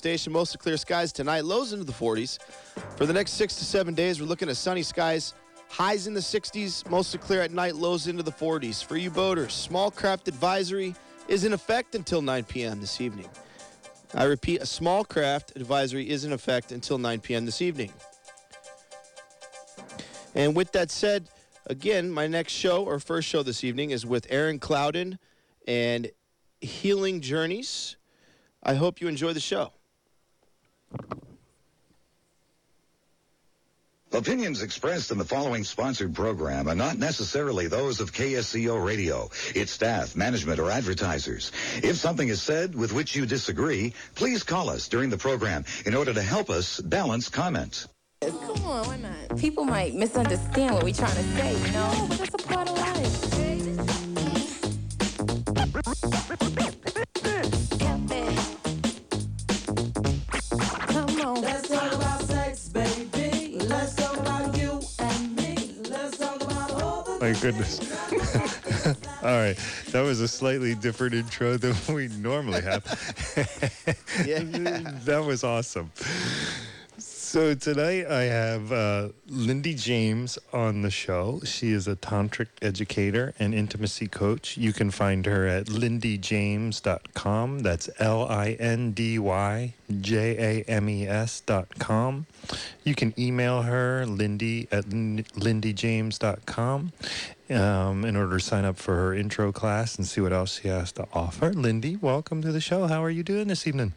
station. Mostly clear skies tonight. Lows into the 40s. For the next six to seven days, we're looking at sunny skies. Highs in the 60s, mostly clear at night, lows into the 40s. For you boaters, small craft advisory is in effect until 9 p.m. this evening. I repeat, a small craft advisory is in effect until 9 p.m. this evening. And with that said, again, my next show or first show this evening is with Aaron Clouden and Healing Journeys. I hope you enjoy the show. Opinions expressed in the following sponsored program are not necessarily those of KSCO Radio, its staff, management, or advertisers. If something is said with which you disagree, please call us during the program in order to help us balance comments. Come on, why not? People might misunderstand what we're trying to say, you know? No, but that's a part of life. My goodness. All right. That was a slightly different intro than we normally have. Yeah. that was awesome. So tonight I have uh, Lindy James on the show. She is a tantric educator and intimacy coach. You can find her at lindyjames.com. That's L I N D Y J A M E S.com. You can email her, lindy at lindyjames.com, um, in order to sign up for her intro class and see what else she has to offer. Lindy, welcome to the show. How are you doing this evening?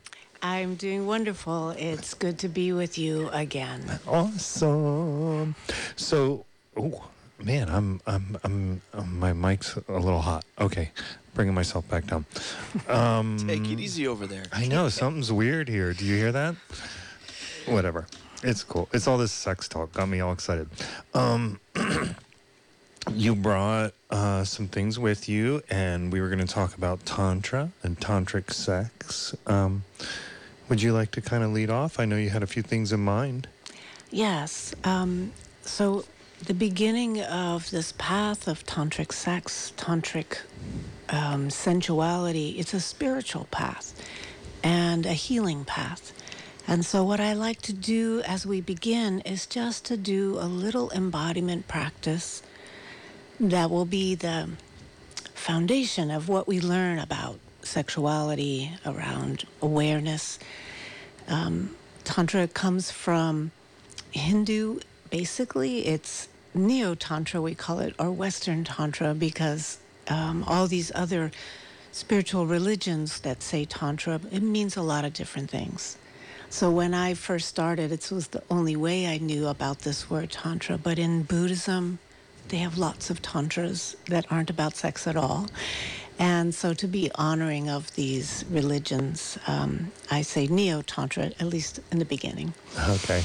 I'm doing wonderful. It's good to be with you again. Awesome. So, oh man, I'm, I'm, I'm, um, my mic's a little hot. Okay, bringing myself back down. Um, Take it easy over there. I know something's weird here. Do you hear that? Whatever. It's cool. It's all this sex talk got me all excited. Um, you brought uh, some things with you, and we were going to talk about tantra and tantric sex. Um, would you like to kind of lead off? I know you had a few things in mind. Yes. Um, so, the beginning of this path of tantric sex, tantric um, sensuality, it's a spiritual path and a healing path. And so, what I like to do as we begin is just to do a little embodiment practice that will be the foundation of what we learn about sexuality, around awareness. Um, Tantra comes from Hindu, basically, it's Neo Tantra, we call it, or Western Tantra, because um, all these other spiritual religions that say Tantra, it means a lot of different things. So when I first started, it was the only way I knew about this word Tantra. But in Buddhism, they have lots of tantras that aren't about sex at all. And so to be honoring of these religions, um, I say neo tantra, at least in the beginning. Okay.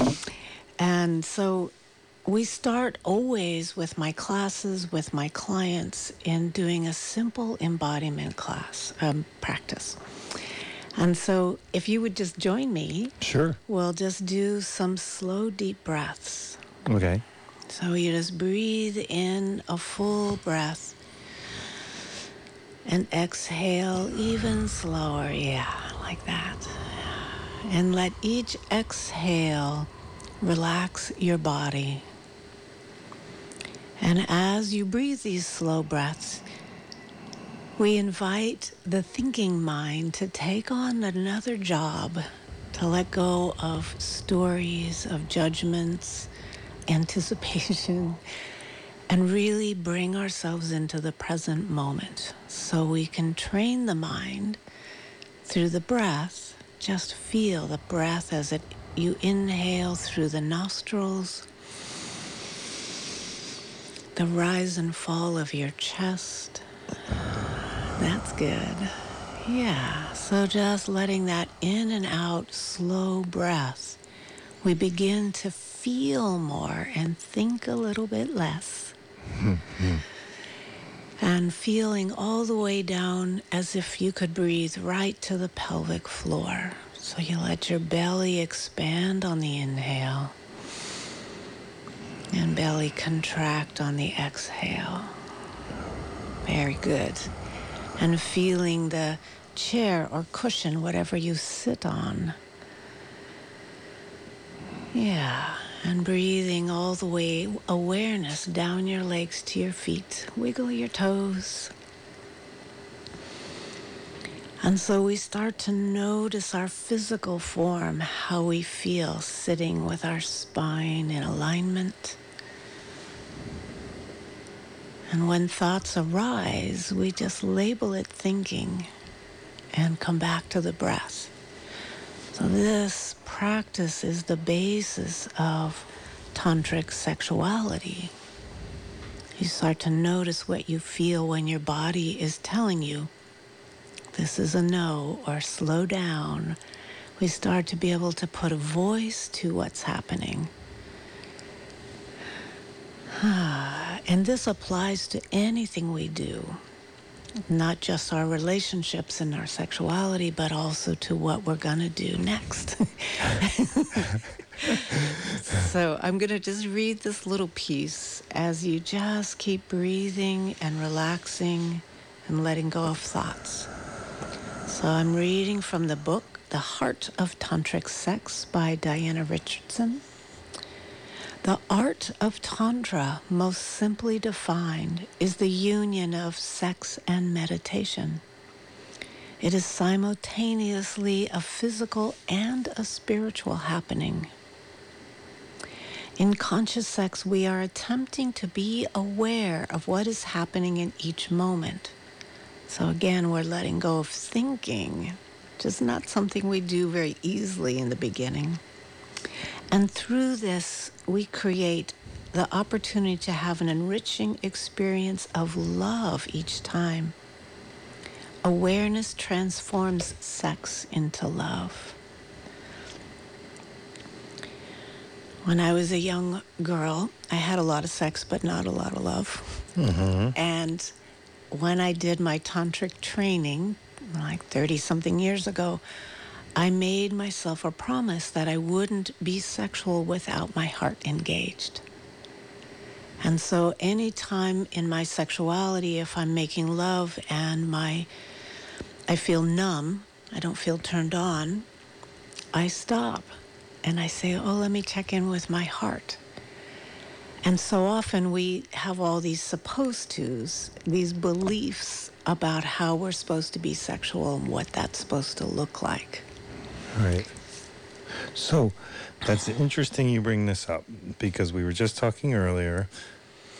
And so we start always with my classes, with my clients, in doing a simple embodiment class um, practice. And so if you would just join me, Sure. we'll just do some slow, deep breaths. Okay. So you just breathe in a full breath and exhale even slower. Yeah, like that. And let each exhale relax your body. And as you breathe these slow breaths, we invite the thinking mind to take on another job, to let go of stories, of judgments, anticipation, and really bring ourselves into the present moment so we can train the mind through the breath. Just feel the breath as it you inhale through the nostrils, the rise and fall of your chest. That's good. Yeah, so just letting that in and out slow breath, we begin to feel more and think a little bit less. And feeling all the way down as if you could breathe right to the pelvic floor. So you let your belly expand on the inhale and belly contract on the exhale. Very good. And feeling the chair or cushion, whatever you sit on, Yeah, and breathing all the way, awareness down your legs to your feet. Wiggle your toes. And so we start to notice our physical form, how we feel sitting with our spine in alignment. And when thoughts arise, we just label it thinking and come back to the breath. So this practice is the basis of tantric sexuality. You start to notice what you feel when your body is telling you this is a no or slow down. We start to be able to put a voice to what's happening. And this applies to anything we do, not just our relationships and our sexuality, but also to what we're going to do next. so I'm going to just read this little piece as you just keep breathing and relaxing and letting go of thoughts. So I'm reading from the book, The Heart of Tantric Sex by Diana Richardson. The art of Tantra, most simply defined, is the union of sex and meditation. It is simultaneously a physical and a spiritual happening. In conscious sex, we are attempting to be aware of what is happening in each moment. So again, we're letting go of thinking, which is not something we do very easily in the beginning. And through this, we create the opportunity to have an enriching experience of love each time. Awareness transforms sex into love. When I was a young girl, I had a lot of sex, but not a lot of love. Mm-hmm. And when I did my tantric training, like 30 something years ago, I made myself a promise that I wouldn't be sexual without my heart engaged. And so anytime in my sexuality, if I'm making love and my I feel numb, I don't feel turned on, I stop and I say, oh, let me check in with my heart. And so often we have all these supposed tos, these beliefs about how we're supposed to be sexual and what that's supposed to look like. Right. So that's interesting you bring this up because we were just talking earlier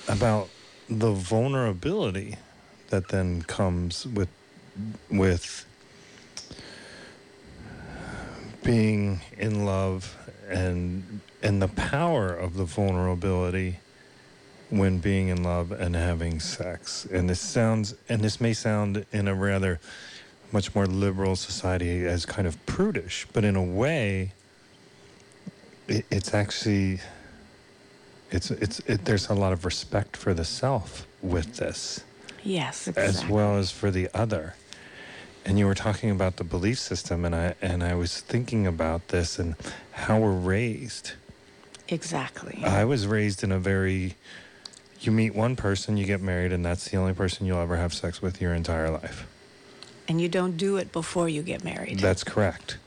about the vulnerability that then comes with with being in love and and the power of the vulnerability when being in love and having sex. And this sounds and this may sound in a rather much more liberal society as kind of prudish, but in a way, it, it's actually it's it's it, there's a lot of respect for the self with this, Yes, exactly. as well as for the other. And you were talking about the belief system, and I and I was thinking about this and how we're raised. Exactly. I was raised in a very you meet one person, you get married, and that's the only person you'll ever have sex with your entire life. And you don't do it before you get married. That's correct.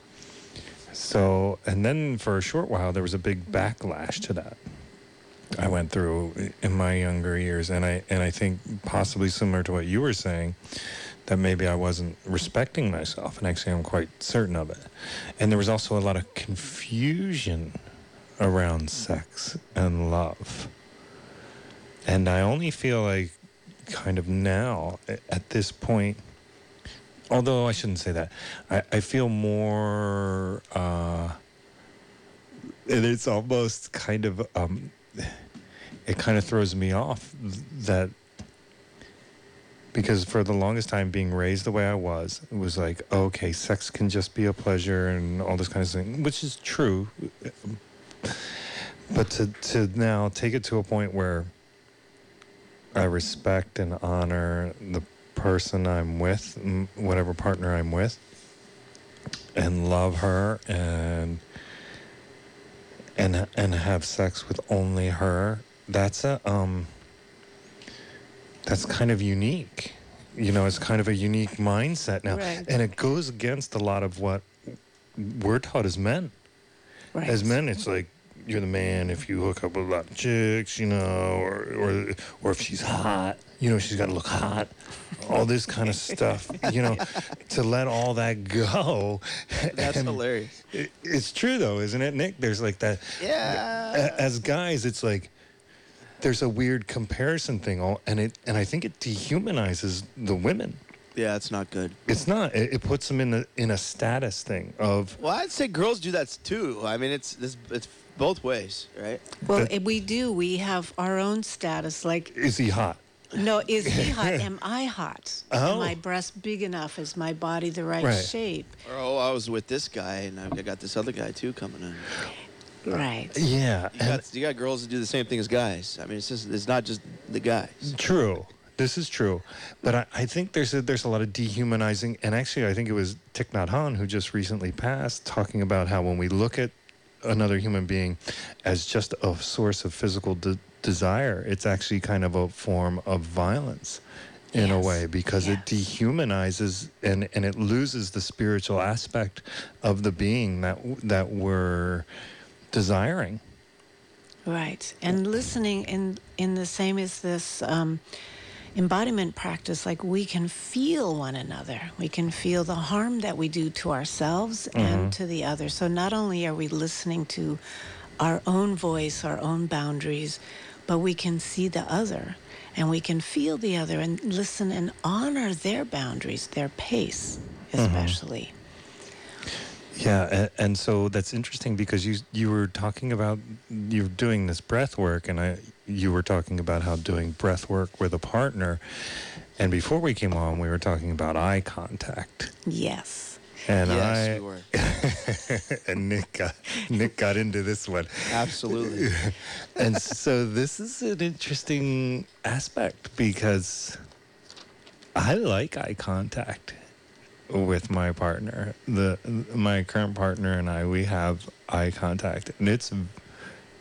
So, and then for a short while, there was a big backlash to that. I went through in my younger years, and I and I think possibly similar to what you were saying, that maybe I wasn't respecting myself, and actually I'm quite certain of it. And there was also a lot of confusion around sex and love, and I only feel like, kind of now at this point, although I shouldn't say that. I, I feel more, uh, and it's almost kind of, um, it kind of throws me off that because for the longest time being raised the way I was, it was like, okay, sex can just be a pleasure and all this kind of thing, which is true. But to, to now take it to a point where I respect and honor the person I'm with, whatever partner I'm with, and love her and and and have sex with only her. That's a um. That's kind of unique. You know, it's kind of a unique mindset now, Right. and it goes against a lot of what we're taught as men. right. As men, it's like you're the man if you hook up with a lot of chicks, you know, or or or if she's hot, you know, she's got to look hot. All this kind of stuff, you know, to let all that go. That's And hilarious. it- it's true though, isn't it, Nick? There's like that. Yeah. As guys, it's like there's a weird comparison thing, all, and it and I think it dehumanizes the women. Yeah, it's not good. It's not. It, it puts them in a in a status thing of Well, I'd say girls do that too. I mean, it's it's, it's both ways, right? Well, That- eh, we do. We have our own status. Like, is he hot? No, is he hot? Am I hot? Am Oh. my breast big enough? Is my body the right, Right. shape? Oh, I was with this guy, and I got this other guy too coming in. Right. Yeah, You and- got you got girls that do the same thing as guys. I mean, it's just it's not just the guys. True. This is true, but I, I think there's a, there's a lot of dehumanizing, and actually, I think it was Thich Nhat Hanh who just recently passed, talking about how when we look at another human being as just a source of physical de- desire, it's actually kind of a form of violence in a way because it dehumanizes and and it loses the spiritual aspect of the being that that we're desiring. Right. And listening in in the same as this um, embodiment practice, like we can feel one another. We can feel the harm that we do to ourselves and to the other. So not only are we listening to our own voice, our own boundaries, but we can see the other and we can feel the other and listen and honor their boundaries, their pace, mm-hmm. especially. Yeah, and, and so that's interesting because you you were talking about you're doing this breath work, and I you were talking about how doing breath work with a partner, and before we came on, we were talking about eye contact, Yes. And yes, I we were and Nick got, Nick got into this one, absolutely. and so this is an interesting aspect because I like eye contact with my partner. The my current partner and I we have eye contact and it's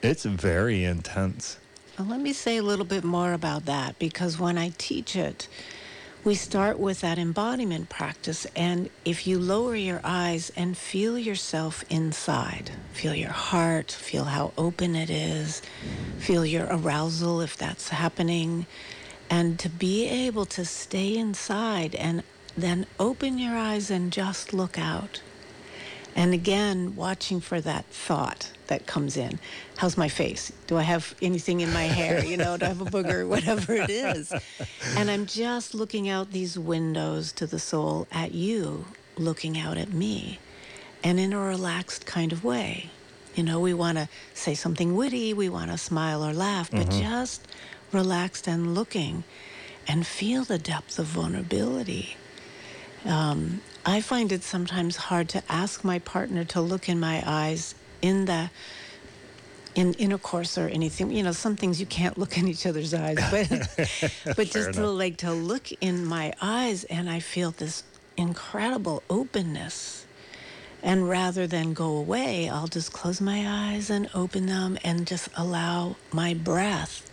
it's very intense. Well, let me say a little bit more about that because when I teach it, we start with that embodiment practice. And if you lower your eyes and feel yourself inside, feel your heart, feel how open it is, feel your arousal if that's happening, and to be able to stay inside and then open your eyes and just look out. And again, watching for that thought that comes in. How's my face? Do I have anything in my hair? You know, do I have a booger? Whatever it is. And I'm just looking out these windows to the soul at you, looking out at me, and in a relaxed kind of way. You know, we want to say something witty, we want to smile or laugh, but just relaxed and looking and feel the depth of vulnerability. Um, I find it sometimes hard to ask my partner to look in my eyes in the in intercourse or anything. You know, some things you can't look in each other's eyes, but but just to like to look in my eyes and I feel this incredible openness. And rather than go away, I'll just close my eyes and open them and just allow my breath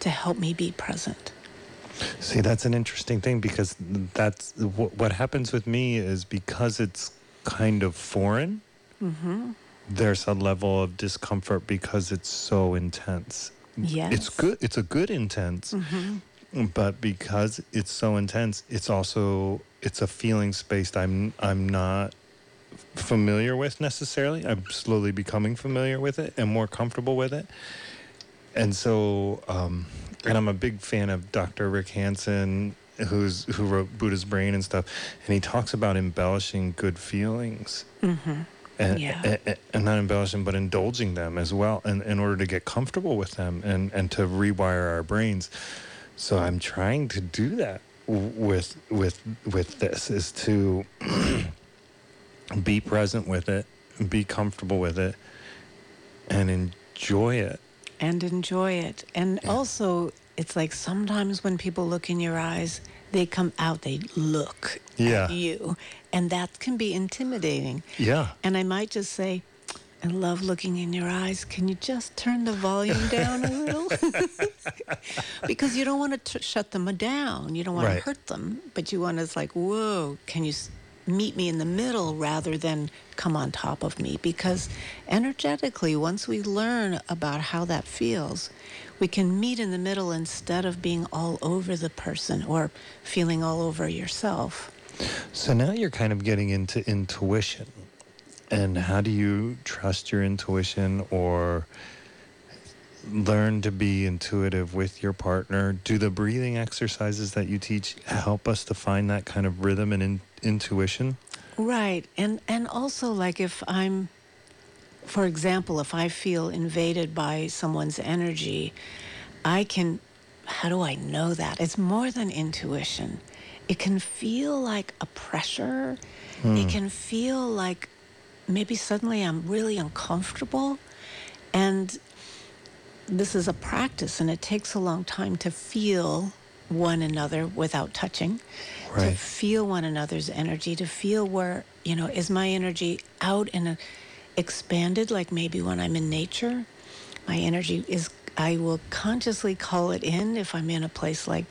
to help me be present. See, that's an interesting thing because that's what, what happens with me is because it's kind of foreign. Mm-hmm. There's a level of discomfort because it's so intense. Yeah. It's good. It's a good intense, but because it's so intense, it's also it's a feeling space that I'm I'm not familiar with necessarily. I'm slowly becoming familiar with it and more comfortable with it. And so, um, and I'm a big fan of Dr. Rick Hanson, who's who wrote Buddha's Brain and stuff, and he talks about embellishing good feelings. And, Yeah. and, and not embellishing, but indulging them as well, and in order to get comfortable with them and, and to rewire our brains. So I'm trying to do that with with with this is to be present with it, be comfortable with it, and enjoy it. and enjoy it. And also, it's like sometimes when people look in your eyes, they come out, they look Yeah. at you, and that can be intimidating. Yeah. And I might just say, I love looking in your eyes. Can you just turn the volume down a little? because you don't want to shut them down. You don't want Right. to hurt them, but you want to, like, whoa, can you s- meet me in the middle rather than come on top of me because energetically once we learn about how that feels we can meet in the middle instead of being all over the person or feeling all over yourself So now you're kind of getting into intuition. And how do you trust your intuition or learn to be intuitive with your partner? Do the breathing exercises that you teach help us to find that kind of rhythm and in, intuition? Right. And and also like if I'm for example, if I feel invaded by someone's energy, I can how do I know that? It's more than intuition. It can feel like a pressure. It can feel like maybe suddenly I'm really uncomfortable and this is a practice and it takes a long time to feel one another without touching to feel one another's energy to feel where you know is my energy out in uh, expanded like maybe when i'm in nature my energy is i will consciously call it in if i'm in a place like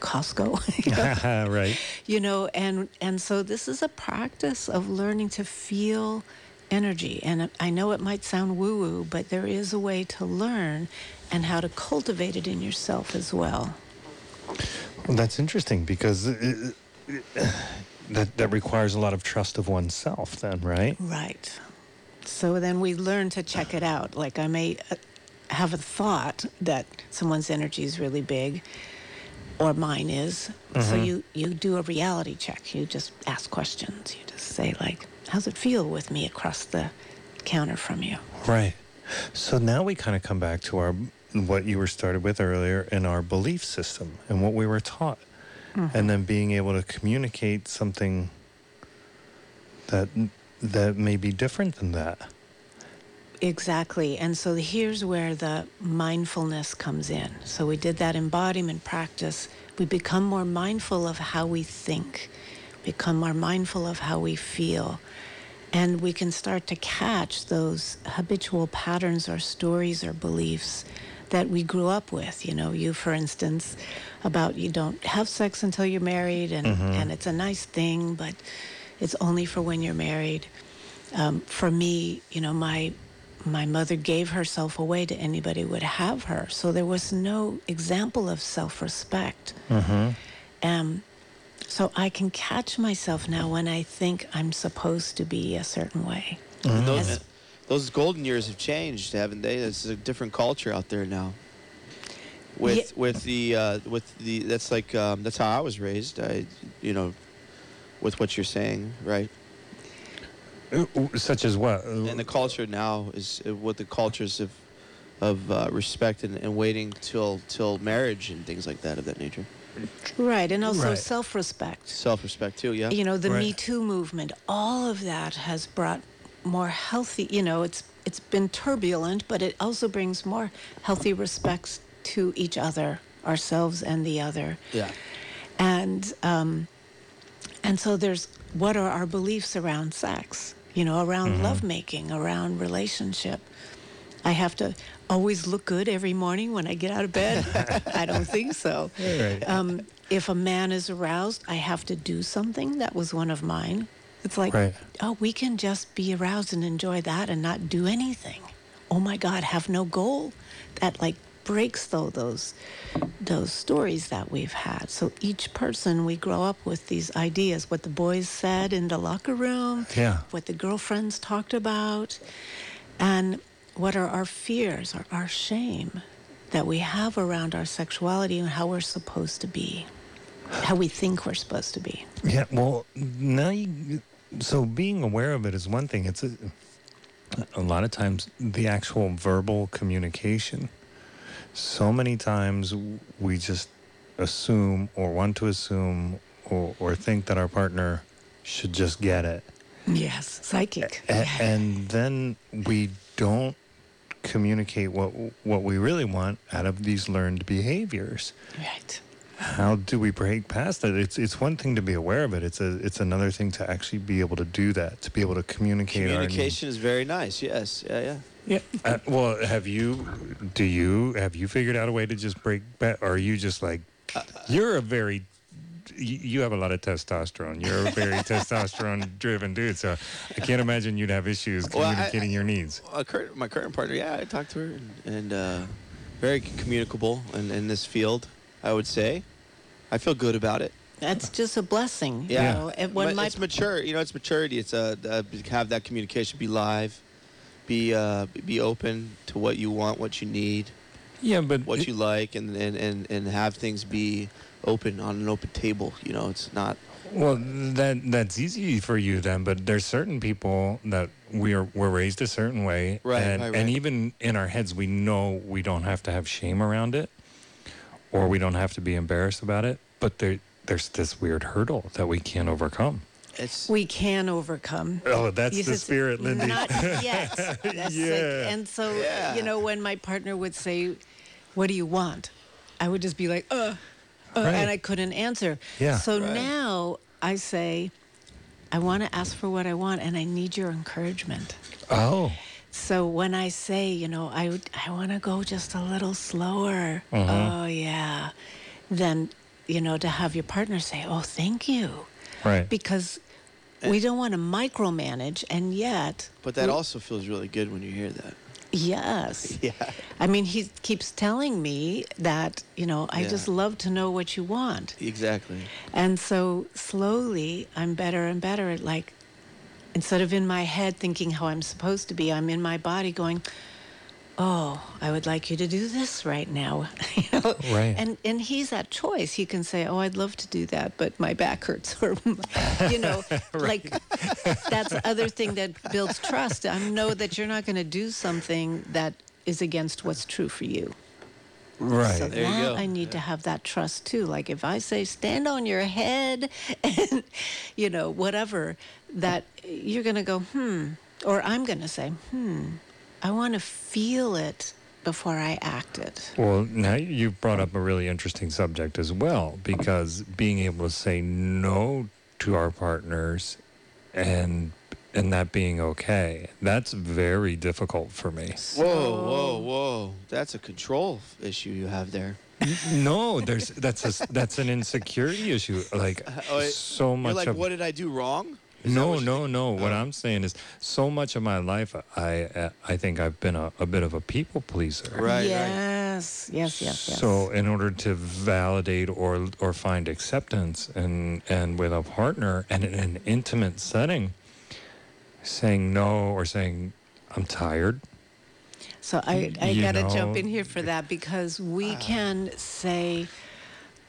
costco. You right. you know and and so this is a practice of learning to feel energy. And i know it might sound woo woo but there is a way to learn and how to cultivate it in yourself as well. Well, that's interesting because uh, uh, that, that requires a lot of trust of oneself, then, right? right so then we learn to check it out. Like i may uh, have a thought that someone's energy is really big or mine is. So you you do a reality check. You just ask questions. You just say like how's it feel with me across the counter from you? Right. So now we kind of come back to our what you were started with earlier in our belief system and what we were taught, and then being able to communicate something that that may be different than that. Exactly. And so here's where the mindfulness comes in. So we did that embodiment practice. We become more mindful of how we think, become more mindful of how we feel. And we can start to catch those habitual patterns or stories or beliefs that we grew up with. You know, you, for instance, about you don't have sex until you're married and, mm-hmm. and it's a nice thing, but it's only for when you're married um, for me, you know, my my mother gave herself away to anybody who would have her, so there was no example of self-respect. Um, so I can catch myself now when I think I'm supposed to be a certain way. And those, those golden years have changed, haven't they? It's a different culture out there now. With Ye- with the uh, with the that's like um, that's how I was raised. I you know, with what you're saying, right? Uh, Such as what? And the culture now is uh, what the cultures of of uh, respect and, and waiting till till marriage and things like that of that nature. Right, and also Right. self-respect. Self respect too. Yeah. you know the Right. me too movement all of that has brought more healthy you know it's it's been turbulent but it also brings more healthy respects to each other ourselves and the other yeah. and um and so there's what are our beliefs around sex you know around lovemaking around relationship i have to always look good every morning when i get out of bed i don't think so Right. um, if a man is aroused, I have to do something. That was one of mine. It's like, Right. oh, we can just be aroused and enjoy that and not do anything. Oh my God, have no goal. That like breaks though those those stories that we've had. So each person we grow up with these ideas, what the boys said in the locker room, Yeah. what the girlfriends talked about, and what are our fears or our shame that we have around our sexuality and how we're supposed to be, how we think we're supposed to be. Yeah, well, now you. So being aware of it is one thing. It's a, a lot of times the actual verbal communication. So many times we just assume or want to assume or, or think that our partner should just get it. Yes, psychic. A- and then we don't communicate what what we really want out of these learned behaviors Right. How do we break past it? It's it's one thing to be aware of it. It's a it's another thing to actually be able to do that. To be able to communicate. Communication is very nice. Yes. Yeah. Yeah. Yeah. Uh, well, have you? Do you have you figured out a way to just break? Ba- or are you just like you're a very you, you have a lot of testosterone. You're a very testosterone-driven dude, so I can't imagine you'd have issues Well, I- communicating your needs. Uh, my current partner, yeah, I talked to her and, and uh, very communicable in, in this field. I would say, I feel good about it. That's just a blessing. Yeah, You know? And when But my it's mature. You know, it's maturity. It's uh, uh, have that communication, be live, be uh, be open to what you want, what you need, Yeah, but what it- you like, and, and, and, and have things be open on an open table. You know, it's not. Well, that that's easy for you then, but there's certain people that we are we're raised a certain way, Right, and right, and even in our heads, we know we don't have to have shame around it, or we don't have to be embarrassed about it. But there there's this weird hurdle that we can't overcome. It's we can overcome. Oh, that's You the said- spirit, Lindy. Not yet. That's like- Yeah. and so, Yeah. you know, when my partner would say, "What do you want?" I would just be like, "Uh," uh Right. and I couldn't answer. Yeah. So Right. now I say, "I want to ask for what I want, and I need your encouragement." oh, So when I say, you know, I I want to go just a little slower. Uh-huh. Oh yeah. Then, you know, to have your partner say, "Oh, thank you." right. Because we don't want to micromanage and yet but that we- also feels really good when you hear that. Yes. Yeah. I mean, he keeps telling me that, you know, I Yeah. just love to know what you want. Exactly. And so slowly I'm better and better at like, instead of in my head thinking how I'm supposed to be, I'm in my body going, oh, I would like you to do this right now. you know? Right. And, and he's at choice. He can say, oh, I'd love to do that, but my back hurts. Or, you know, like that's other thing that builds trust. I know that you're not going to do something that is against what's true for you. Right. So There you that go. I need to have that trust too. Like if I say stand on your head and you know whatever that you're going to go hmm or I'm going to say hmm I want to feel it before I act it. Well, now you brought up a really interesting subject as well, because being able to say no to our partners and and that being okay, that's very difficult for me. Whoa, whoa, whoa! That's a control issue you have there. No, there's that's a that's an insecurity issue. Like Oh, it- so much You're like, of what did I do wrong? Is no, no, no. What Oh. I'm saying is, so much of my life, I uh, I think I've been a, a bit of a people pleaser. Right, right. yes, yes, yes, yes. So in order to validate or or find acceptance and and with a partner and in an intimate setting, saying no or saying I'm tired. So I, I you got to know- jump in here for that because we can say,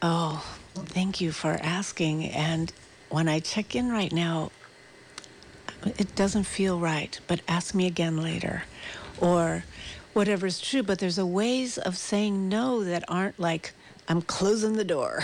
oh, thank you for asking. And when I check in right now, it doesn't feel right, but ask me again later. Or whatever is true. But there's a ways of saying no that aren't like, I'm closing the door.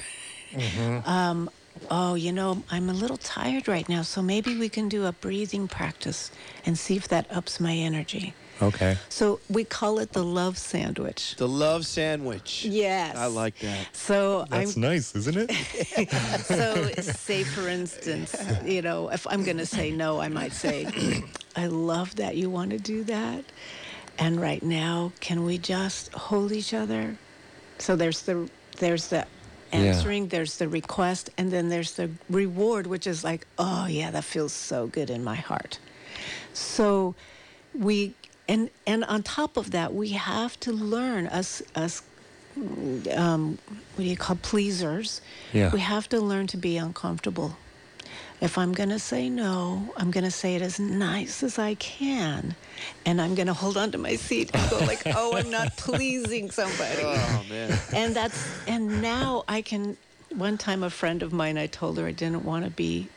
um, oh, you know, I'm a little tired right now, so maybe we can do a breathing practice and see if that ups my energy. Okay. So we call it the love sandwich. The love sandwich. Yes. I like that. So That's I'm nice, isn't it? so say for instance, you know, if I'm going to say no, I might say, I love that you want to do that. And right now, can we just hold each other? So there's the there's the Yeah. answering, there's the request, and then there's the reward, which is like, oh yeah, that feels so good in my heart. So we and and on top of that, we have to learn us us um, what do you call pleasers? Yeah. We have to learn to be uncomfortable. If I'm going to say no, I'm going to say it as nice as I can. And I'm going to hold on to my seat and go like, "Oh, I'm not pleasing somebody." Oh man. and that's and now I can one time a friend of mine I told her I didn't want to be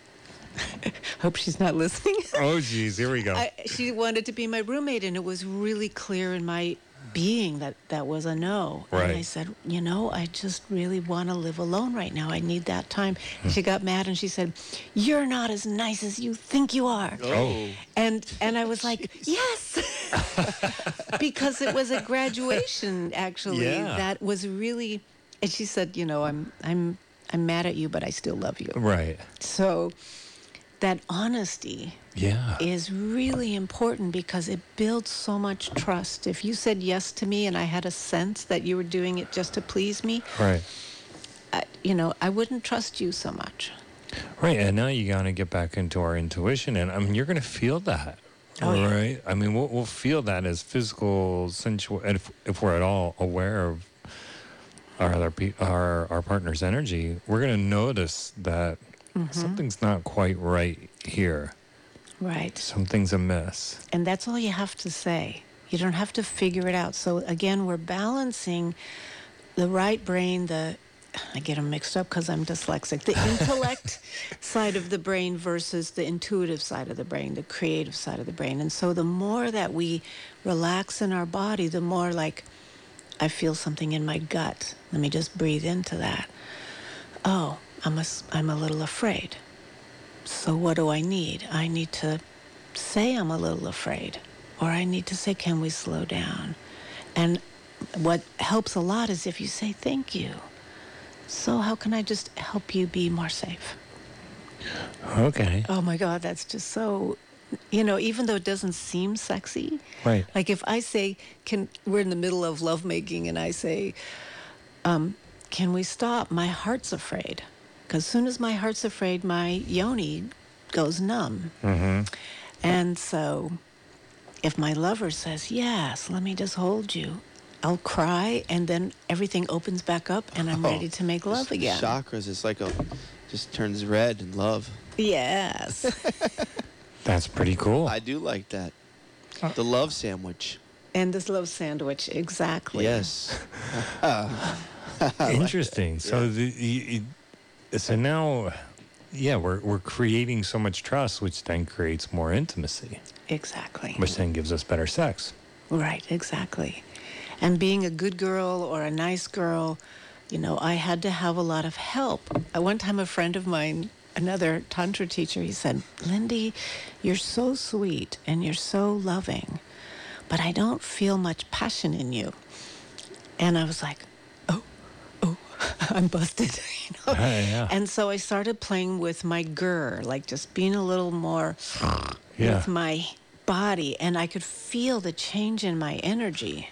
hope she's not listening. oh, geez, here we go. I, she wanted to be my roommate, and it was really clear in my being that that was a no. And I said, you know, I just really want to live alone right now. I need that time. And she got mad and she said, "You're not as nice as you think you are." Oh. oh. And and I was like, yes, because it was a graduation actually Yeah. that was really. And she said, you know, I'm I'm I'm mad at you, but I still love you. right. So that honesty Yeah. is really important because it builds so much trust. If you said yes to me and I had a sense that you were doing it just to please me, right. I, you know, I wouldn't trust you so much. Right, and now you gotta get back into our intuition, and I mean, you're gonna feel that, Oh, yeah. right? I mean, we'll, we'll feel that as physical, sensual, and if, if we're at all aware of our other pe- our our partner's energy, we're gonna notice that Mm-hmm. something's not quite right here. Right. Something's amiss. And that's all you have to say. You don't have to figure it out. So again, we're balancing the right brain, the I get them mixed up because I'm dyslexic. The intellect side of the brain versus the intuitive side of the brain, the creative side of the brain. And so the more that we relax in our body, the more like I feel something in my gut. Let me just breathe into that. Oh, I'm a, I'm a little afraid. So what do I need? I need to say I'm a little afraid, or I need to say, can we slow down? And what helps a lot is if you say thank you. So how can I just help you be more safe? Okay. Oh my God, that's just so, you know, even though it doesn't seem sexy. Right. Like if I say, can we're in the middle of lovemaking and I say, um, can we stop? My heart's afraid. Because soon as my heart's afraid, my yoni goes numb. Mm-hmm. And so if my lover says, yes, let me just hold you, I'll cry and then everything opens back up and I'm Oh, ready to make love again. Chakras, it's like a, just turns red in love. Yes. That's pretty cool. I do like that. Uh, the love sandwich. and this love sandwich, exactly. Yes. Interesting. So the, the it- so now, yeah, we're we're creating so much trust, which then creates more intimacy, Exactly. which then gives us better sex. Right, exactly. And being a good girl or a nice girl, you know, I had to have a lot of help. At one time, a friend of mine, another Tantra teacher, he said, Lindy, you're so sweet and you're so loving, but I don't feel much passion in you. And I was like, oh, oh, I'm busted. yeah. And so I started playing with my gur, like just being a little more Yeah. with my body, and I could feel the change in my energy.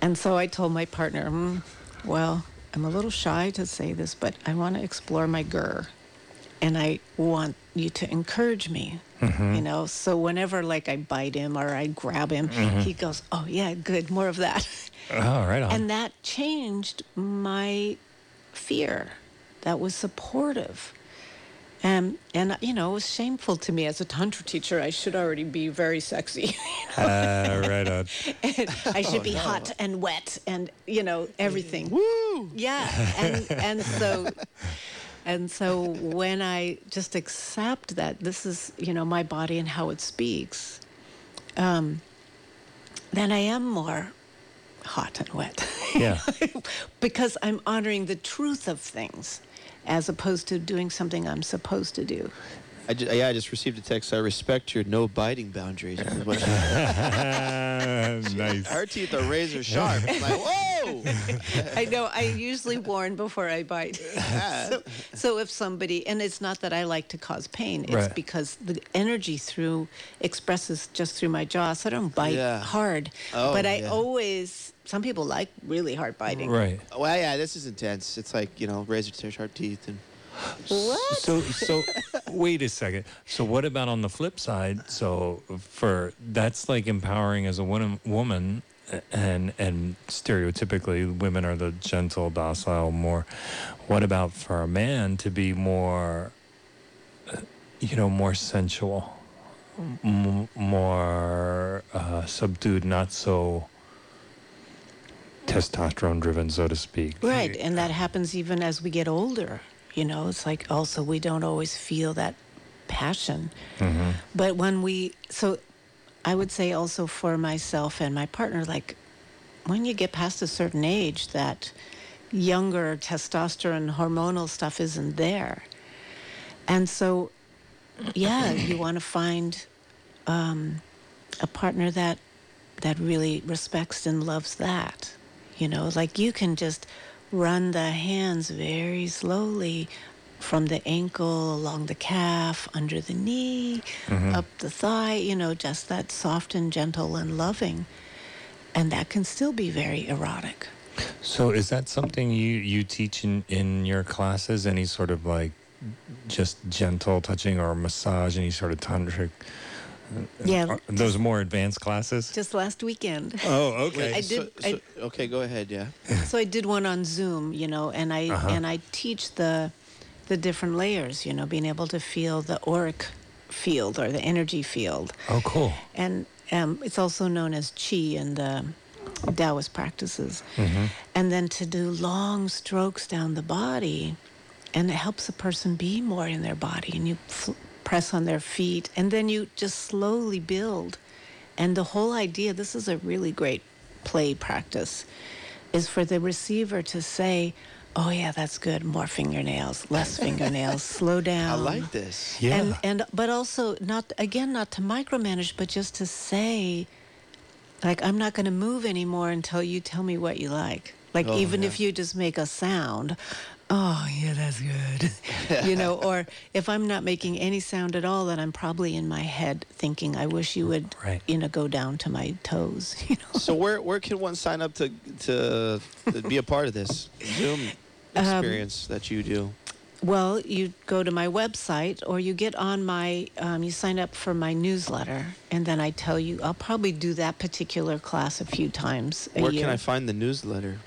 And so I told my partner, "Hmm, well, I'm a little shy to say this, but I want to explore my gur. And I want you to encourage me, you know? So whenever like I bite him or I grab him, he goes, oh yeah, good, more of that. Oh, right on. And that changed my fear. That was supportive. And, and you know, it was shameful to me as a tantra teacher. I should already be very sexy. Uh, right on. I should be hot and wet and, you know, everything. Woo! Yeah. And, and so, and so when I just accept that this is, you know, my body and how it speaks, um, then I am more hot and wet. Yeah. because I'm honoring the truth of things as opposed to doing something I'm supposed to do. I ju- yeah, I just received a text. I respect your no biting boundaries. is what she- nice. Her teeth are razor sharp. I'm like, whoa! I know I usually warn before I bite. so, so if somebody, and it's not that I like to cause pain, it's Right. because the energy through expresses just through my jaw, so I don't bite Yeah. hard. Oh, but I yeah. always, some people like really hard biting. Right. Well, yeah, this is intense. It's like you know, razor sharp teeth and. What? So so wait a second. So what about on the flip side? So for that's like empowering as a woman woman and and stereotypically women are the gentle, docile, more what about for a man to be more uh, you know, more sensual, m- more uh, subdued, not so testosterone driven, so to speak. Right, and that happens even as we get older. You know, it's like also we don't always feel that passion. But when we, so I would say also for myself and my partner, like when you get past a certain age, that younger testosterone hormonal stuff isn't there. And so, yeah, you want to find um, a partner that that really respects and loves that. You know, like you can just run the hands very slowly from the ankle along the calf, under the knee, mm-hmm. up the thigh, you know, just that soft and gentle and loving. And that can still be very erotic. So is that something you you teach in in your classes? Any sort of like just gentle touching or massage? Any sort of tantric? Yeah, Are those more advanced classes? just last weekend. Oh, okay. I did- so- I- okay, go ahead. Yeah. so I did one on Zoom, you know, and I Uh-huh. and I teach the the different layers, you know, being able to feel the auric field or the energy field, oh, cool. and um, it's also known as qi in the Taoist practices, and then to do long strokes down the body, and it helps a person be more in their body, and you f- press on their feet, and then you just slowly build, and the whole idea. This is a really great play practice is for the receiver to say, "Oh yeah, that's good. More fingernails, less fingernails. Slow down." I like this. Yeah. And and but also not again not to micromanage, but just to say, like I'm not going to move anymore until you tell me what you like. Like Oh, even yeah. if you just make a sound, oh yeah, that's good, you know. Or if I'm not making any sound at all, then I'm probably in my head thinking, I wish you would, Right. you know, go down to my toes, you know. So where where can one sign up to to, to be a part of this Zoom Um, experience that you do? Well, you go to my website or you get on my, um, you sign up for my newsletter, and then I tell you, I'll probably do that particular class a few times a Where year. can I find the newsletter?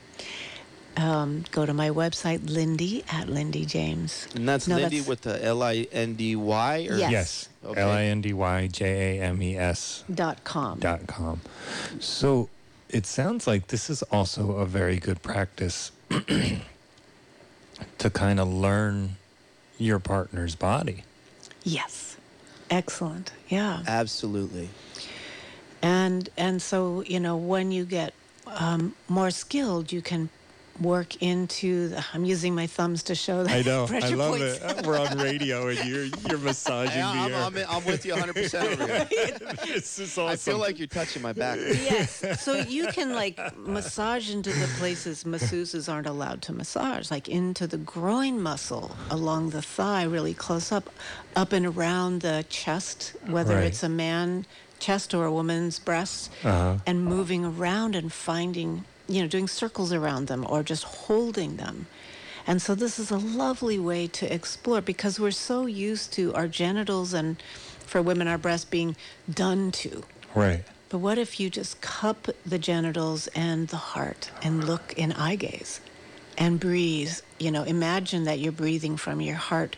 Um, go to my website, Lindy at Lindy James. And that's No, Lindy that's- with the L I N D Y. Yes. Yes. Okay. L I N D Y J A M E S Dot com. dot com. So it sounds like this is also a very good practice to kind of learn your partner's body. Yes. Excellent. Yeah. Absolutely. And and so you know when you get um, more skilled, you can work into. The, I'm using my thumbs to show that I know. I pressure love points. it. We're on radio and you're you're massaging Yeah, I'm, the. I'm, I'm with you 100% over here. this is awesome. I feel like you're touching my back. yes. So you can like massage into the places masseuses aren't allowed to massage, like into the groin muscle along the thigh, really close up, up and around the chest, whether Right. it's a man chest or a woman's breast, Uh-huh. and moving around and finding, you know, doing circles around them or just holding them. And so this is a lovely way to explore because we're so used to our genitals and for women our breasts being done to. right. But what if you just cup the genitals and the heart and look in eye gaze and breathe? You know, imagine that you're breathing from your heart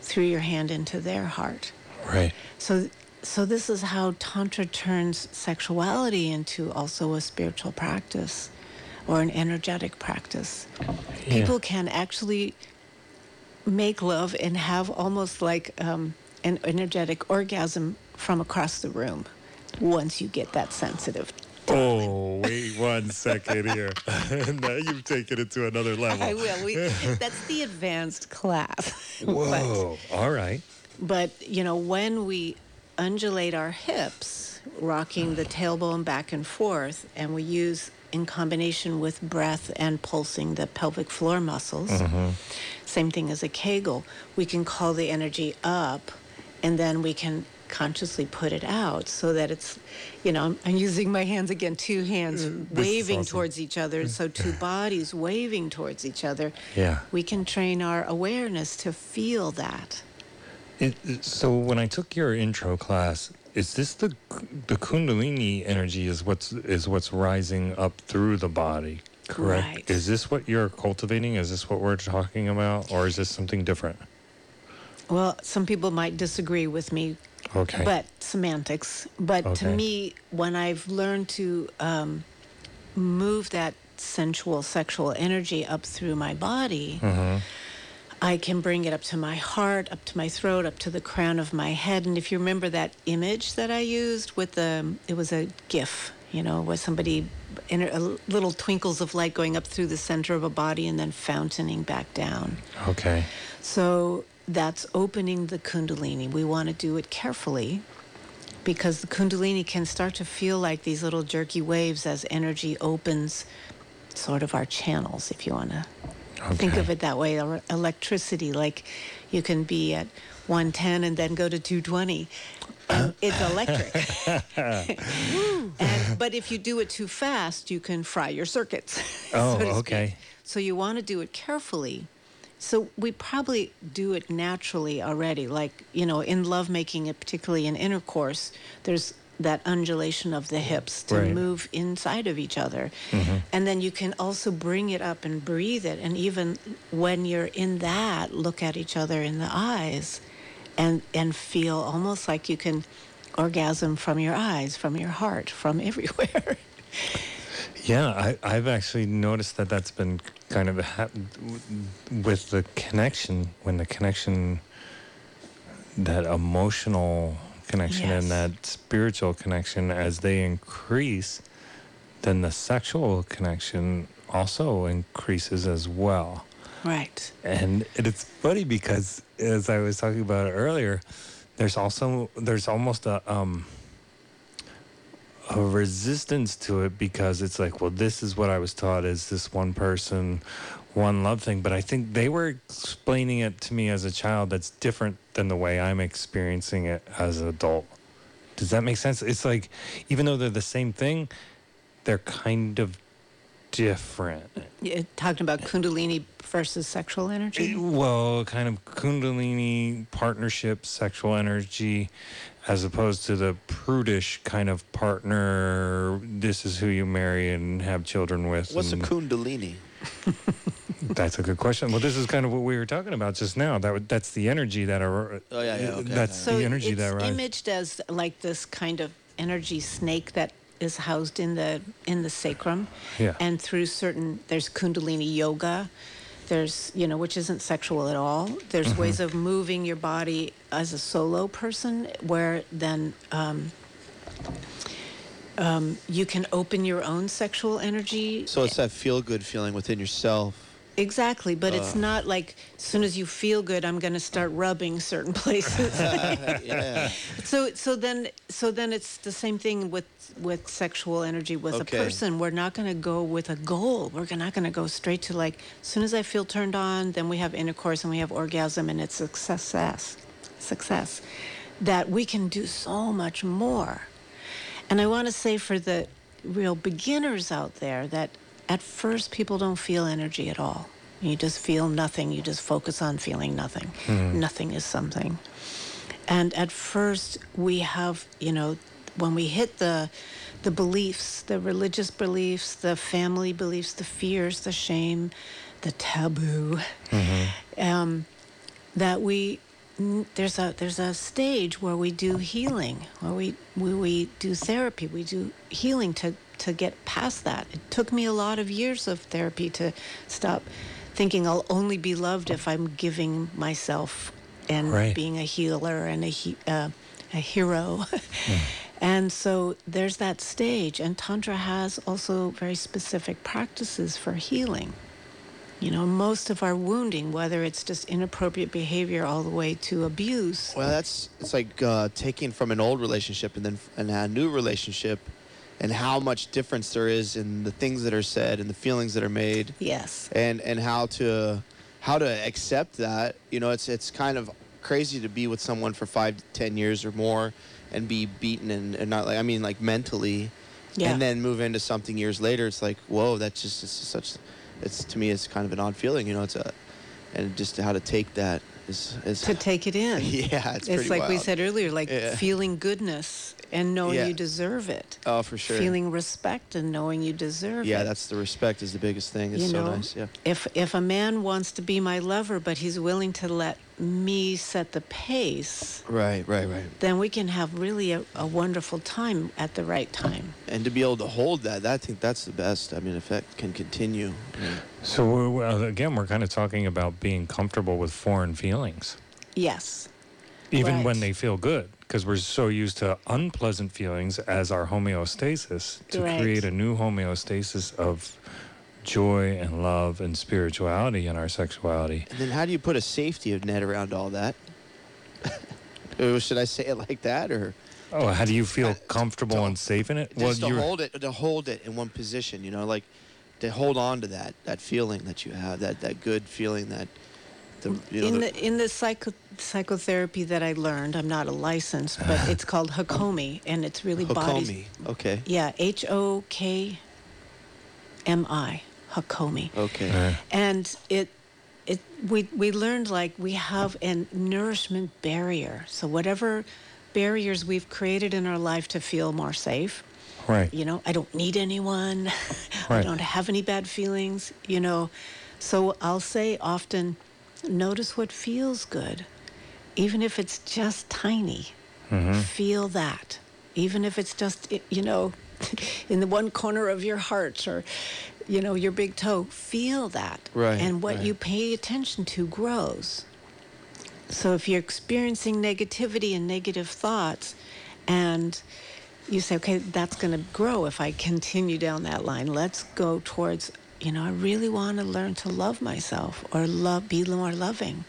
through your hand into their heart. Right. So, so this is how Tantra turns sexuality into also a spiritual practice or an energetic practice. Yeah. People can actually make love and have almost like um, an energetic orgasm from across the room once you get that sensitive. Oh, wait one second here. now you've taken it to another level. I will. We, that's the advanced class. Whoa. All right. But, but, you know, when we undulate our hips, rocking the tailbone back and forth, and we use in combination with breath and pulsing the pelvic floor muscles, mm-hmm. same thing as a Kegel, we can call the energy up and then we can consciously put it out so that it's, you know, I'm, I'm using my hands again, two hands waving awesome. towards each other. So two bodies waving towards each other. Yeah. We can train our awareness to feel that. It, it- so when I took your intro class, is this the the Kundalini energy is what's is what's rising up through the body? Correct. Right. Is this what you're cultivating? Is this what we're talking about, or is this something different? Well, some people might disagree with me, Okay. but semantics. But to me, when I've learned to um, move that sensual, sexual energy up through my body, Mm-hmm. I can bring it up to my heart, up to my throat, up to the crown of my head. And if you remember that image that I used with the, it was a GIF, you know, where somebody, in a little twinkles of light going up through the center of a body and then fountaining back down. okay. So that's opening the Kundalini. We want to do it carefully because the Kundalini can start to feel like these little jerky waves as energy opens sort of our channels, if you want to think of it that way. Electricity, like you can be at 110 and then go to 220. And it's electric. and, but if you do it too fast, you can fry your circuits. so Oh, speak. okay. So you want to do it carefully. So we probably do it naturally already. Like, you know, in lovemaking, particularly in intercourse, there's that undulation of the hips to Right. move inside of each other. Mm-hmm. And then you can also bring it up and breathe it. And even when you're in that, look at each other in the eyes and, and feel almost like you can orgasm from your eyes, from your heart, from everywhere. Yeah, I, I've actually noticed that that's been kind of hap- with the connection when the connection, that emotional connection and that spiritual connection, as they increase, then the sexual connection also increases as well. right. And it's funny because as I was talking about it earlier, there's also there's almost a um a resistance to it because it's like, well, this is what I was taught is this one person, one love thing. But I think they were explaining it to me as a child that's different than the way I'm experiencing it as an adult. Does that make sense? It's like even though they're the same thing, they're kind of different. Yeah, talking about Kundalini versus sexual energy. Eh, Well, kind of Kundalini partnership, sexual energy, as opposed to the prudish kind of partner. This is who you marry and have children with. What's a kundalini? That's a good question. Well, this is kind of what we were talking about just now. That that's the energy that are. Oh, yeah, yeah, okay. That's So the energy it's that arises. imaged as like this kind of energy snake that is housed in the in the sacrum, Yeah. and through certain there's Kundalini yoga, there's you know which isn't sexual at all. There's Mm-hmm. ways of moving your body as a solo person where then. Um, um, you can open your own sexual energy So it's that feel good feeling within yourself. Exactly, but Uh. it's not like as soon as you feel good, I'm going to start rubbing certain places. yeah. so, so then, so then it's the same thing with with sexual energy with Okay. a person. We're not going to go with a goal. We're not going to go straight to like as soon as I feel turned on, then we have intercourse and we have orgasm, and it's success, success. That we can do so much more. And I want to say for the real beginners out there that at first people don't feel energy at all. You just feel nothing. You just focus on feeling nothing. Nothing is something. And at first we have, you know, when we hit the the beliefs, the religious beliefs, the family beliefs, the fears, the shame, the taboo, um, that we there's a there's a stage where we do healing, where we we, we do therapy, we do healing to to get past that. It took me a lot of years of therapy to stop thinking I'll only be loved if I'm giving myself and Right. being a healer and a he, uh, a hero. And so there's that stage, and Tantra has also very specific practices for healing. You know, most of our wounding, whether it's just inappropriate behavior all the way to abuse, Well, that's it's like uh, taking from an old relationship and then and a new relationship, and how much difference there is in the things that are said and the feelings that are made, yes, and and how to how to accept that. You know, it's it's kind of crazy to be with someone for five to ten years or more, and be beaten and, and not like I mean like mentally, Yeah. and then move into something years later. It's like whoa, that's just it's such. It's to me, it's kind of an odd feeling. You know, it's a and just how to take that is is to take it in. yeah, it's, it's like we said earlier, like Yeah. feeling goodness and knowing Yeah. you deserve it. Oh, for sure. Feeling respect and knowing you deserve it. Yeah, that's the respect is the biggest thing. It's you so know, nice. Yeah. if if a man wants to be my lover, but he's willing to let me set the pace, Right, right, right. then we can have really a, a wonderful time at the right time. And to be able to hold that, I think that's the best. I mean, if that can continue. yeah. So we're, we're- uh, again, we're kind of talking about being comfortable with foreign feelings, Yes. even when they feel good, because we're so used to unpleasant feelings as our homeostasis to Right. create a new homeostasis of joy and love and spirituality in our sexuality. And then how do you put a safety net around all that? should I say it like that, or Oh, how do you feel comfortable to- and safe in it? just to you're- hold it, to hold it in one position? You know, like to hold on to that that feeling that you have, that that good feeling, that The, you know, in the- the in the psycho, psychotherapy that I learned, I'm not a licensed, but it's called Hakomi, and it's really body. Hakomi. Okay. Yeah, H O K M I, Hakomi. Okay. Uh, and it it we we learned like we have a nourishment barrier so whatever barriers we've created in our life to feel more safe right. you know i don't need anyone Right. i don't have any bad feelings you know so i'll say often notice what feels good. Even if it's just tiny mm-hmm. feel that. Even if it's just you know in the one corner of your heart or you know your big toe feel that. Right, and what right. you pay attention to grows. So if you're experiencing negativity and negative thoughts and you say okay that's going to grow if i continue down that line. Let's go towards you know i really want to learn to love myself or love be more loving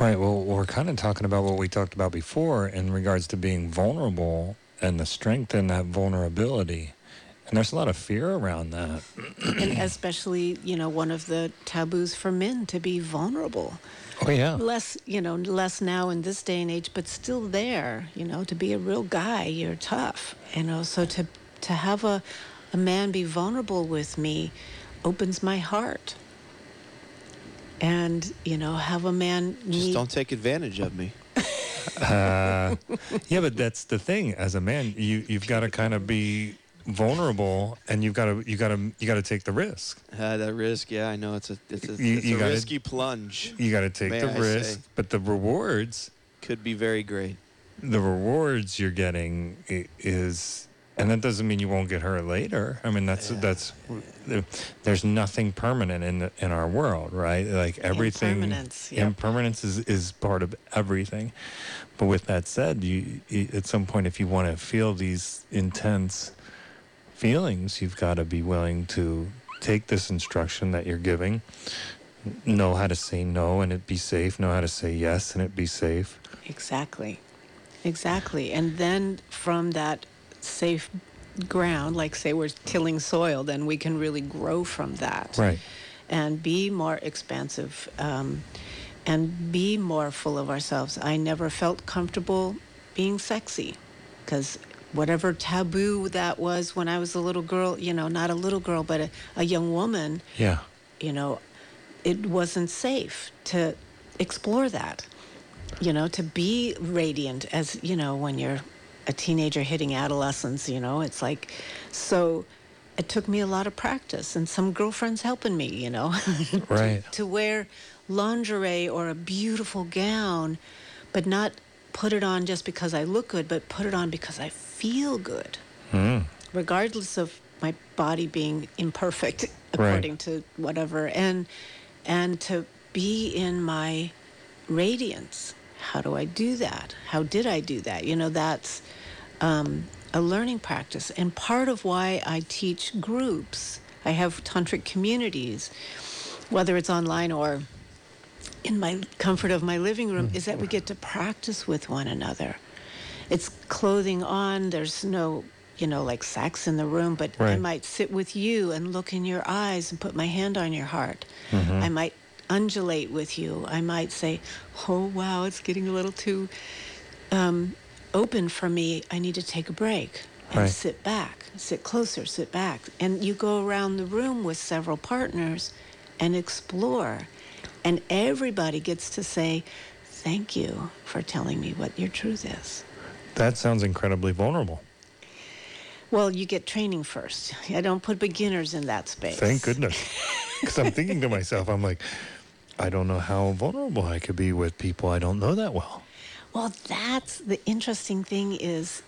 Right. Well, we're kind of talking about what we talked about before in regards to being vulnerable and the strength in that vulnerability. And there's a lot of fear around that. and especially you know one of the taboos for men to be vulnerable Oh, yeah. less you know less now in this day and age but still there you know to be a real guy you're tough you know so to to have a a man be vulnerable with me opens my heart and you know have a man Just need don't take advantage of me. Uh, yeah, but that's the thing. As a man, you you've got to kind of be vulnerable, and you've got to you got to you got to take the risk. Uh, that risk, yeah, I know it's a it's a, You- it's you a gotta- risky plunge. You got to take the I risk, say. but the rewards, Could be very great. the rewards you're getting is, and that doesn't mean you won't get hurt later. I mean, that's that's there's nothing permanent in the, in our world, right? Like everything, Impermanence, yep. impermanence is is part of everything. But with that said, you, you at some point, if you want to feel these intense feelings, you've got to be willing to take this instruction that you're giving, know how to say no and it be safe, know how to say yes and it be safe. Exactly. Exactly. And then from that safe ground, like say we're tilling soil, then we can really grow from that. Right. And be more expansive um, and be more full of ourselves. I never felt comfortable being sexy because whatever taboo that was when I was a little girl, you know, not a little girl, but a, a young woman, Yeah. you know, it wasn't safe to explore that. You know, to be radiant as, you know, when you're a teenager hitting adolescence, you know, it's like, so it took me a lot of practice and some girlfriends helping me, you know, to- Right. to wear lingerie or a beautiful gown, but not put it on just because I look good, but put it on because I feel good. Hmm. Regardless of my body being imperfect according to whatever and and to be in my radiance how do i do that? How did i do that? You know that's um, a learning practice. And part of why i teach groups i have tantric communities whether it's online or in my comfort of my living room is that we get to practice with one another. It's clothing on. There's no you know like sex in the room but i might sit with you and look in your eyes and put my hand on your heart. I might undulate with you i might say oh wow it's getting a little too um, open for me i need to take a break and Right. sit back sit closer sit back and you go around the room with several partners and explore and everybody gets to say thank you for telling me what your truth is That sounds incredibly vulnerable. Well, you get training first. I don't put beginners in that space. Thank goodness. Because I'm thinking to myself, I'm like, I don't know how vulnerable I could be with people I don't know that well. Well, that's the interesting thing is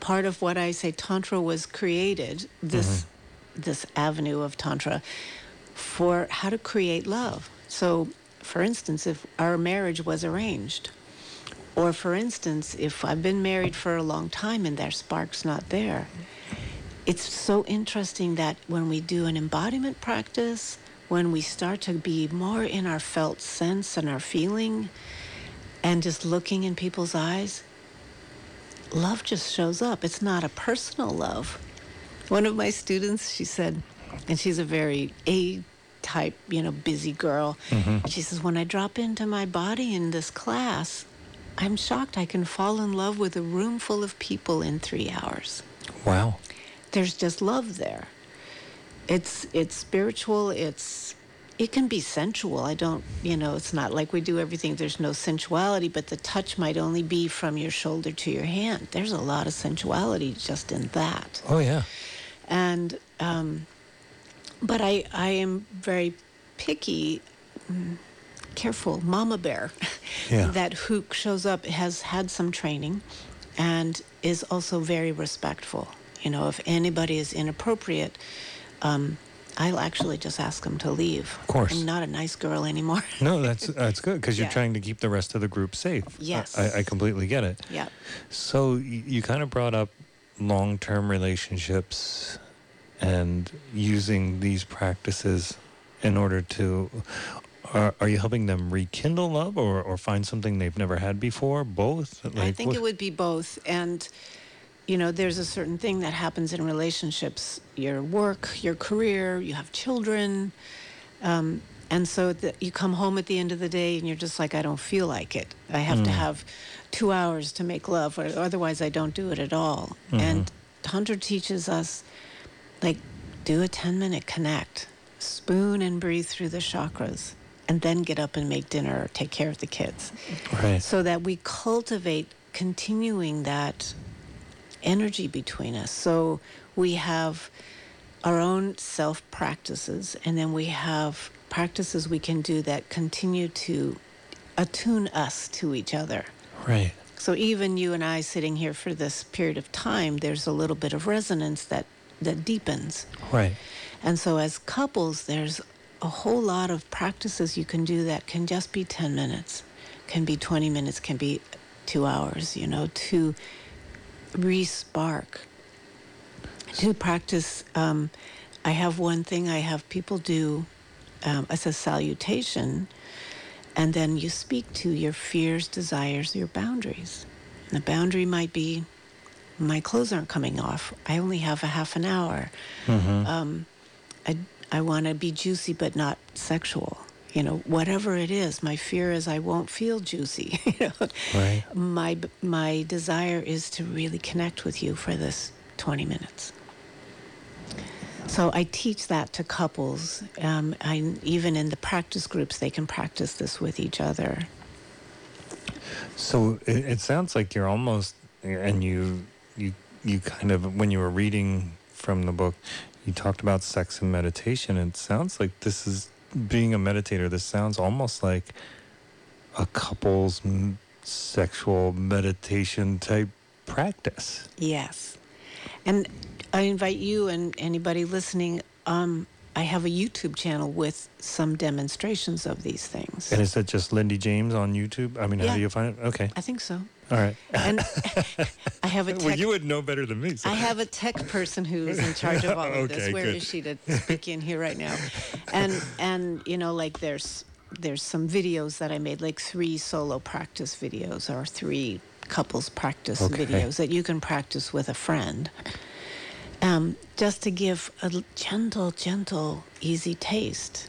part of what I say tantra was created this mm-hmm. this avenue of tantra for how to create love. So, for instance, if our marriage was arranged, or for instance, if I've been married for a long time and their spark's not there, it's so interesting that when we do an embodiment practice, when we start to be more in our felt sense and our feeling, and just looking in people's eyes, love just shows up. It's not a personal love. One of my students, she said, and she's a very A type, you know, busy girl. Mm-hmm. She says, when I drop into my body in this class, I'm shocked I can fall in love with a room full of people in three hours. Wow. There's just love there. It's it's spiritual. It's it can be sensual. I don't, you know, it's not like we do everything. There's no sensuality, but the touch might only be from your shoulder to your hand. There's a lot of sensuality just in that Oh yeah. and um, but I I am very picky, mm, careful, mama bear. Yeah. that Hook shows up has had some training, and is also very respectful. You know, if anybody is inappropriate, um, I'll actually just ask them to leave. Of course. I'm not a nice girl anymore. No, that's that's good because you're Yeah. trying to keep the rest of the group safe. I- Yes. I, I completely get it. yeah. So you, you kind of brought up long-term relationships and using these practices in order to. Are, are you helping them rekindle love or, or find something they've never had before? Both? I think what- it would be both. And, you know, there's a certain thing that happens in relationships your work, your career, you have children. Um, and so that you come home at the end of the day and you're just like, I don't feel like it. I have to have two hours to make love, or otherwise I don't do it at all. And Tantra teaches us, like, do a 10 minute connect, spoon and breathe through the chakras, and then get up and make dinner or take care of the kids Right. so that we cultivate continuing that energy between us. So we have our own self practices, and then we have practices we can do that continue to attune us to each other. Right. So even you and I sitting here for this period of time, there's a little bit of resonance that that deepens. Right. And so, as couples, there's a whole lot of practices you can do that can just be 10 minutes, can be 20 minutes, can be two hours, you know, to re spark, to practice. Um, I have one thing I have people do um, as a salutation, and then you speak to your fears, desires, your boundaries. And the boundary might be my clothes aren't coming off. I only have a half an hour. Um, I, I want to be juicy, but not sexual. You know, whatever it is, my fear is I won't feel juicy. you know, Right. my my desire is to really connect with you for this 20 minutes. So I teach that to couples. Um, I even in the practice groups, they can practice this with each other. So it, it sounds like you're almost, and you, you, you kind of, when you were reading from the book, you talked about sex and meditation. It sounds like this is being a meditator. This sounds almost like a couple's sexual meditation type practice. Yes. And I invite you and anybody listening, um, I have a YouTube channel with some demonstrations of these things. And is that just Lindy James on YouTube? I mean, how do you find it? Okay. I think so. All right. And I have a tech, well, you would know better than me. so- I have a tech person who is in charge of all of this. Okay, Where is good. she to speak in here right now? And and you know, like there's there's some videos that I made, like three solo practice videos or three couples practice Okay. videos that you can practice with a friend. Um, just to give a gentle, gentle, easy taste.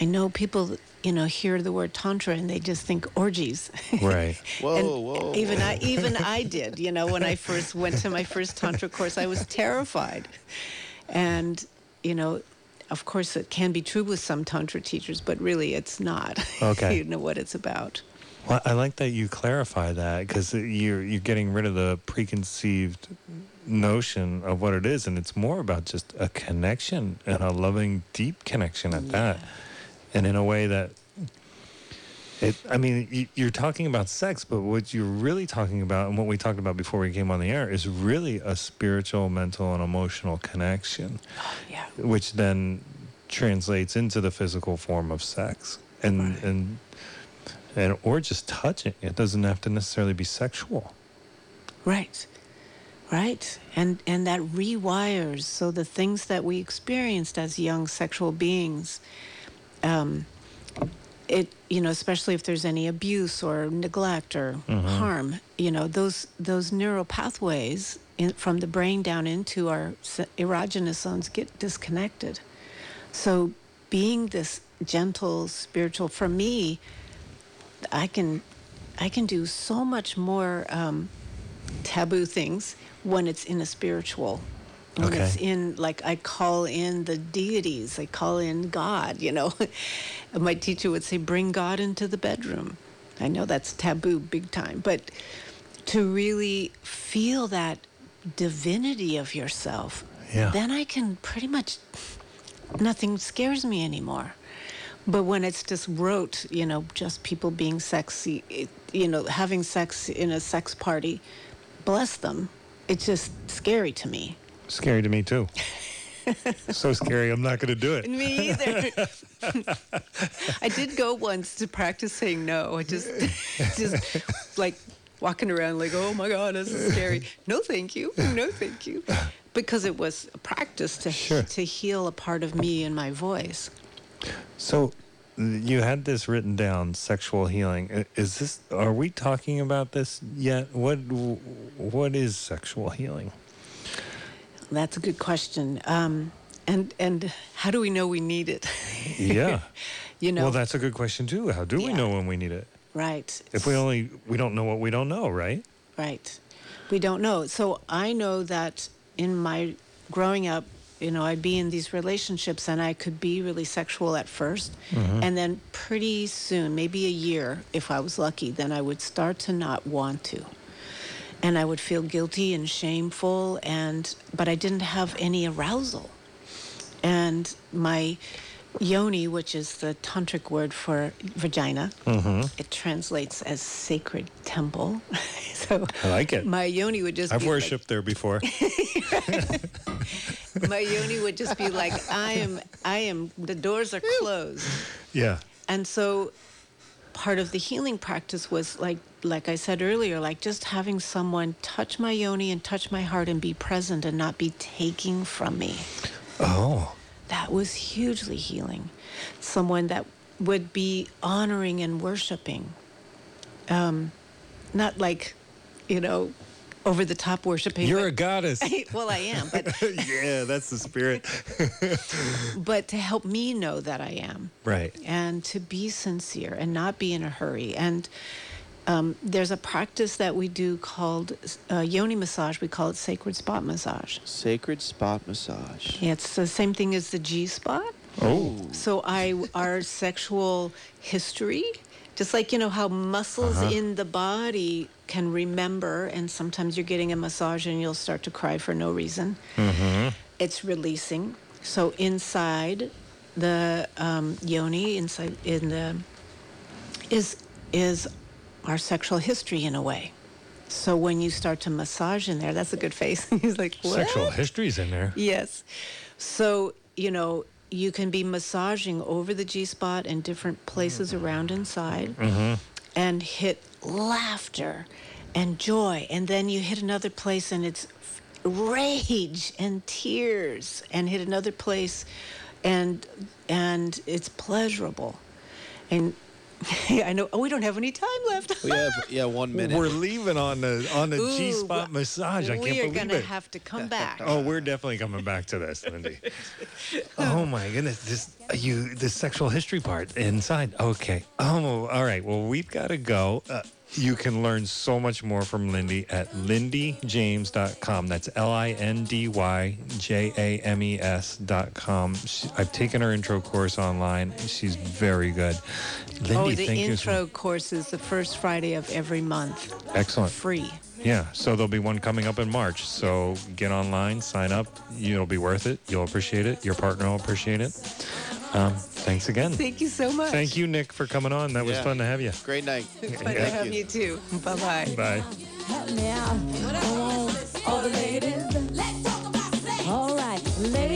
I know people, you know, hear the word tantra and they just think orgies. Right. Whoa, And whoa. Even I, even I did. You know, when I first went to my first tantra course, I was terrified, and you know, of course, it can be true with some tantra teachers, but really, it's not. Okay. you know what it's about. Well, I like that you clarify that because you're you're getting rid of the preconceived notion of what it is, and it's more about just a connection and a loving, deep connection at that, and in a way that. It, I mean, you're talking about sex, but what you're really talking about, and what we talked about before we came on the air, is really a spiritual, mental, and emotional connection, Yeah. which then translates into the physical form of sex, and and and or just touching. It doesn't have to necessarily be sexual. Right. Right. And and that rewires so the things that we experienced as young sexual beings um it you know especially if there's any abuse or neglect or harm you know those those neural pathways in, from the brain down into our erogenous zones get disconnected. So being this gentle spiritual for me i can i can do so much more um, taboo things when it's in a spiritual when Okay. it's in like i call in the deities i call in god you know And my teacher would say bring god into the bedroom i know that's taboo big time but to really feel that divinity of yourself Yeah. then i can pretty much nothing scares me anymore but when it's just rote you know just people being sexy it, you know having sex in a sex party bless them it's just scary to me Scary to me too. so scary, I'm not going to do it. me either i did go once to practice saying no i just just like walking around like oh my god this is scary no thank you no thank you because it was a practice to Sure. to heal a part of me and my voice So you had this written down, sexual healing. Is this? Are we talking about this yet? What What is sexual healing? That's a good question. Um, and and how do we know we need it? Yeah. you know, well, that's a good question too. How do we know when we need it? right. If we only we don't know what we don't know, right? Right. We don't know. So I know that in my growing up, you know, I'd be in these relationships and I could be really sexual at 1st And then pretty soon, maybe a year, if I was lucky, then I would start to not want to. And I would feel guilty and shameful and but I didn't have any arousal. And my yoni, which is the tantric word for vagina, mm-hmm. it translates as sacred temple. so I like it. my yoni would just I've be like- worshipped there before. my yoni would just be like i am i am the doors are closed yeah. and so part of the healing practice was like like i said earlier like just having someone touch my yoni and touch my heart and be present and not be taking from me Oh. that was hugely healing someone that would be honoring and worshiping um not like you know over the top worshiping You're a but- goddess. well i am but yeah, that's the spirit. but to help me know that I am. Right. And to be sincere and not be in a hurry. And um, there's a practice that we do called uh, yoni massage. We call it sacred spot massage. Sacred spot massage. Yeah, it's the same thing as the G spot. Oh. So I, our sexual history, just like you know how muscles in the body can remember, and sometimes you're getting a massage and you'll start to cry for no reason. Mm-hmm. It's releasing. So inside the um, yoni, inside in the is is our sexual history in a way. So when you start to massage in there, that's a good face. He's like, what? Sexual history's in there. Yes. So, you know, you can be massaging over the G spot and different places around inside mm-hmm. and hit laughter and joy. And then you hit another place and it's rage and tears and hit another place and and it's pleasurable. And I know oh we don't have any time left. We have yeah one minute. We're leaving on the on the G spot massage. I can't believe it. We are gonna have to come back. Oh, we're definitely coming back to this, Lindy. oh my goodness, this you the sexual history part inside. Okay. Oh, all right. Well, we've got to go. Uh, you can learn so much more from Lindy at lindyjames.com. That's L I N D Y J A M E S.com. She, I've taken her intro course online. She's very good. Lindy, oh, the you. so- intro course is the first Friday of every month. Excellent. Free. Yeah, so there'll be one coming up in March. So get online, sign up. It'll be worth it. You'll appreciate it. Your partner will appreciate it. Um, thanks again. Thank you so much. Thank you, Nick, for coming on. That was fun to have you. Great night. Fun yeah. to have you, you too. Bye-bye. Bye All right, ladies.